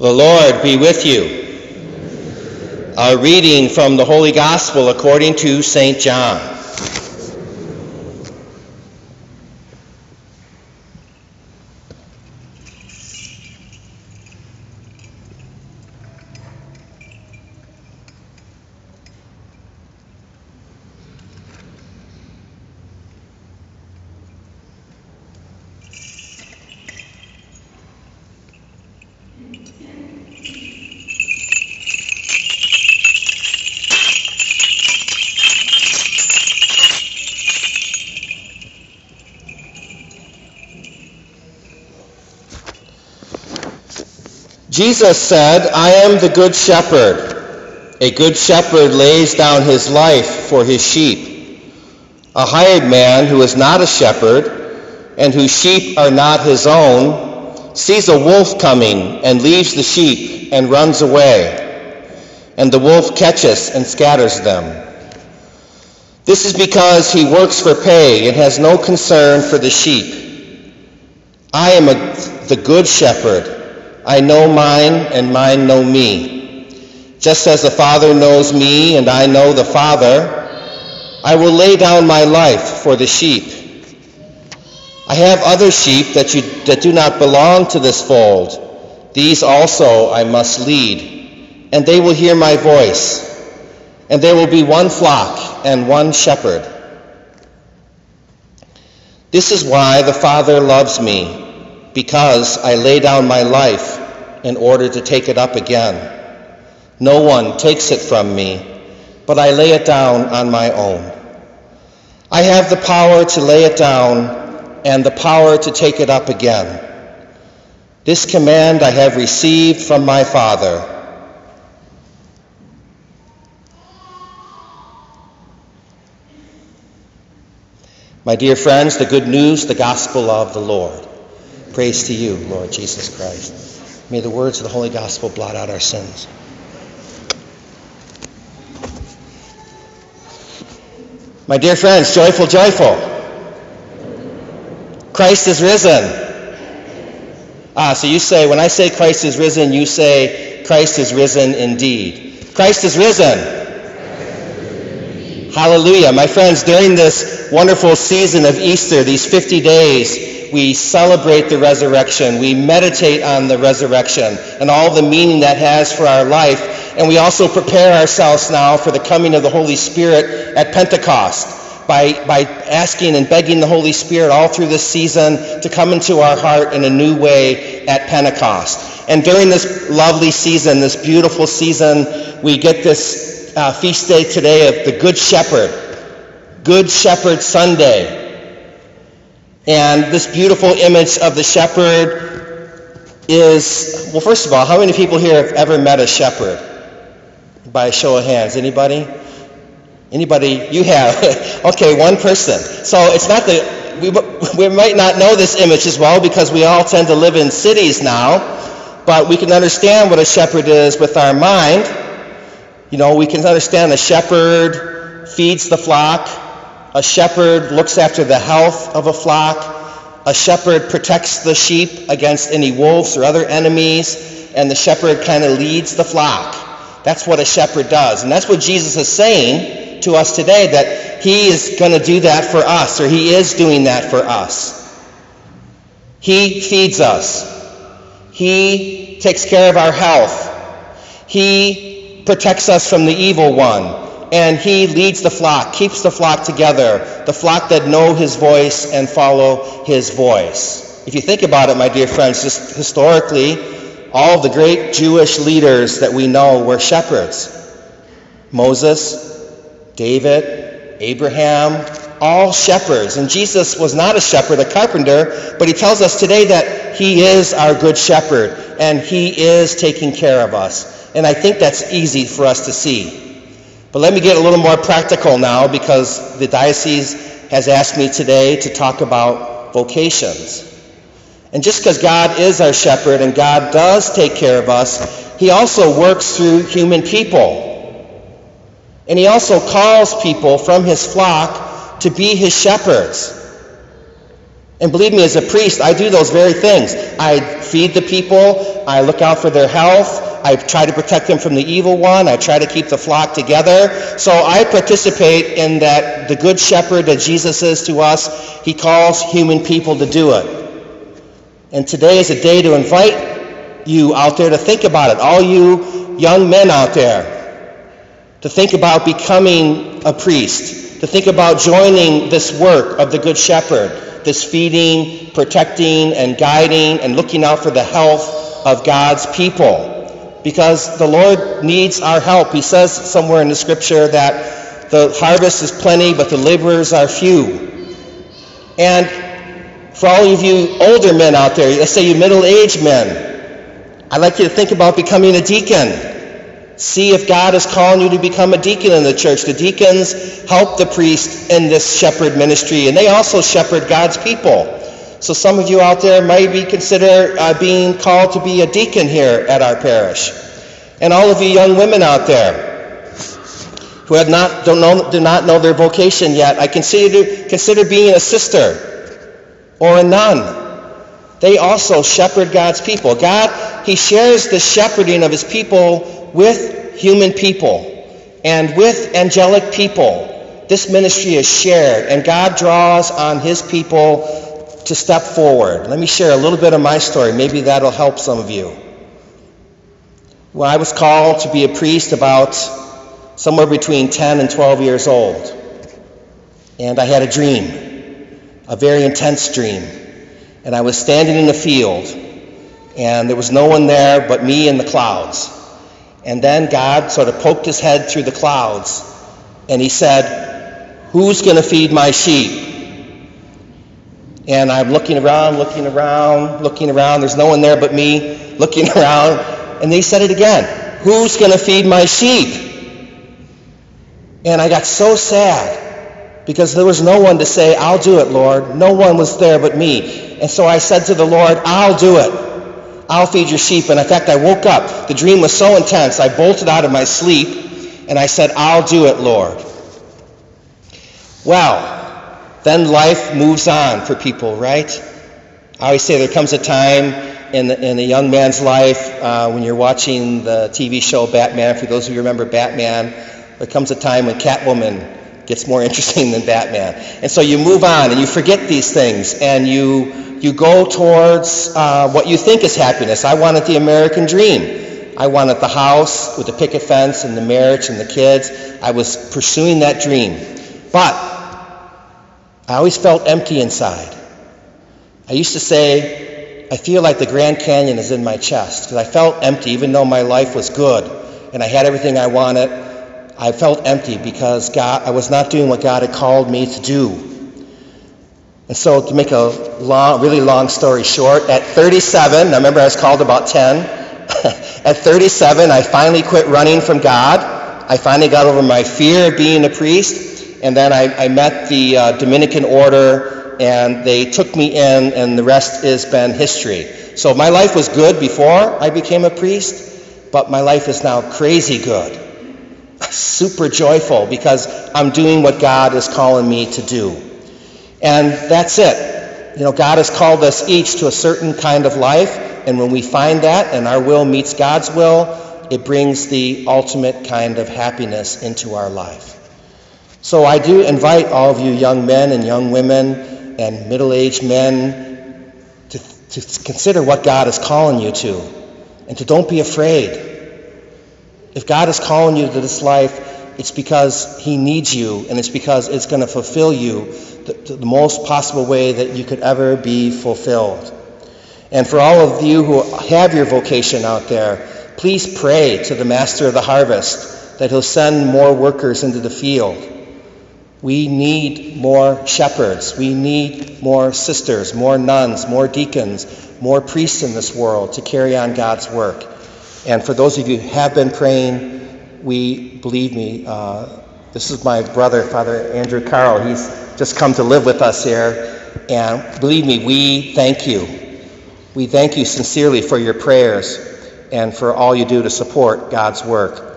The Lord be with you. A reading from the Holy Gospel according to St. John. Jesus said, I am the good shepherd. A good shepherd lays down his life for his sheep. A hired man who is not a shepherd and whose sheep are not his own sees a wolf coming and leaves the sheep and runs away. And the wolf catches and scatters them. This is because he works for pay and has no concern for the sheep. I am a, the good shepherd. I know mine, and mine know me. Just as the Father knows me, and I know the Father, I will lay down my life for the sheep. I have other sheep that, you, that do not belong to this fold. These also I must lead, and they will hear my voice, and there will be one flock and one shepherd. This is why the Father loves me because I lay down my life in order to take it up again. No one takes it from me, but I lay it down on my own. I have the power to lay it down and the power to take it up again. This command I have received from my Father. My dear friends, the good news, the gospel of the Lord. Praise to you, Lord Jesus Christ. May the words of the Holy Gospel blot out our sins. My dear friends, joyful, joyful. Christ is risen. Ah, so you say, when I say Christ is risen, you say Christ is risen indeed. Christ is risen. Hallelujah. My friends, during this wonderful season of Easter, these 50 days, we celebrate the resurrection, we meditate on the resurrection and all the meaning that has for our life, and we also prepare ourselves now for the coming of the Holy Spirit at Pentecost. By, by asking and begging the Holy Spirit all through this season to come into our heart in a new way at Pentecost. And during this lovely season, this beautiful season, we get this uh, feast day today of the Good Shepherd, Good Shepherd Sunday. And this beautiful image of the shepherd is, well, first of all, how many people here have ever met a shepherd? By a show of hands. Anybody? Anybody? You have. okay, one person. So it's not that we, we might not know this image as well because we all tend to live in cities now, but we can understand what a shepherd is with our mind. You know, we can understand a shepherd feeds the flock, a shepherd looks after the health of a flock. A shepherd protects the sheep against any wolves or other enemies. And the shepherd kind of leads the flock. That's what a shepherd does. And that's what Jesus is saying to us today that he is going to do that for us, or he is doing that for us. He feeds us. He takes care of our health. He protects us from the evil one and he leads the flock, keeps the flock together, the flock that know his voice and follow his voice. If you think about it, my dear friends, just historically, all of the great Jewish leaders that we know were shepherds. Moses, David, Abraham, all shepherds. And Jesus was not a shepherd, a carpenter, but he tells us today that he is our good shepherd and he is taking care of us. And I think that's easy for us to see. But let me get a little more practical now because the diocese has asked me today to talk about vocations. And just because God is our shepherd and God does take care of us, He also works through human people. And He also calls people from His flock to be His shepherds. And believe me, as a priest, I do those very things. I feed the people, I look out for their health, I try to protect them from the evil one, I try to keep the flock together. So I participate in that the good shepherd that Jesus is to us, he calls human people to do it. And today is a day to invite you out there to think about it, all you young men out there, to think about becoming a priest, to think about joining this work of the Good Shepherd, this feeding, protecting, and guiding, and looking out for the health of God's people. Because the Lord needs our help. He says somewhere in the scripture that the harvest is plenty, but the laborers are few. And for all of you older men out there, let's say you middle aged men, I'd like you to think about becoming a deacon. See if God is calling you to become a deacon in the church. The deacons help the priest in this shepherd ministry, and they also shepherd God's people. So some of you out there might be consider uh, being called to be a deacon here at our parish. And all of you young women out there who have not, don't know, do not know their vocation yet, I consider, consider being a sister or a nun. They also shepherd God's people. God, He shares the shepherding of His people with human people and with angelic people. This ministry is shared, and God draws on His people to step forward. Let me share a little bit of my story. Maybe that'll help some of you. Well, I was called to be a priest about somewhere between 10 and 12 years old, and I had a dream, a very intense dream. And I was standing in the field, and there was no one there but me and the clouds. And then God sort of poked his head through the clouds and he said, Who's going to feed my sheep? And I'm looking around, looking around, looking around. There's no one there but me looking around. And he said it again Who's going to feed my sheep? And I got so sad because there was no one to say, I'll do it, Lord. No one was there but me. And so I said to the Lord, I'll do it. I'll feed your sheep. And in fact, I woke up. The dream was so intense, I bolted out of my sleep and I said, I'll do it, Lord. Well, then life moves on for people, right? I always say there comes a time in, the, in a young man's life uh, when you're watching the TV show Batman. For those of you who remember Batman, there comes a time when Catwoman gets more interesting than Batman. And so you move on and you forget these things and you you go towards uh, what you think is happiness. I wanted the American dream. I wanted the house with the picket fence and the marriage and the kids. I was pursuing that dream. But I always felt empty inside. I used to say, I feel like the Grand Canyon is in my chest because I felt empty even though my life was good and I had everything I wanted. I felt empty because God, I was not doing what God had called me to do. And so, to make a long, really long story short, at 37, I remember I was called about 10. at 37, I finally quit running from God. I finally got over my fear of being a priest. And then I, I met the uh, Dominican order, and they took me in, and the rest has been history. So, my life was good before I became a priest, but my life is now crazy good. Super joyful because I'm doing what God is calling me to do. And that's it. You know, God has called us each to a certain kind of life, and when we find that and our will meets God's will, it brings the ultimate kind of happiness into our life. So I do invite all of you young men and young women and middle aged men to, to consider what God is calling you to and to don't be afraid. If God is calling you to this life, it's because He needs you and it's because it's going to fulfill you the, the most possible way that you could ever be fulfilled. And for all of you who have your vocation out there, please pray to the Master of the Harvest that He'll send more workers into the field. We need more shepherds. We need more sisters, more nuns, more deacons, more priests in this world to carry on God's work. And for those of you who have been praying, we, believe me, uh, this is my brother, Father Andrew Carl. He's just come to live with us here. And believe me, we thank you. We thank you sincerely for your prayers and for all you do to support God's work.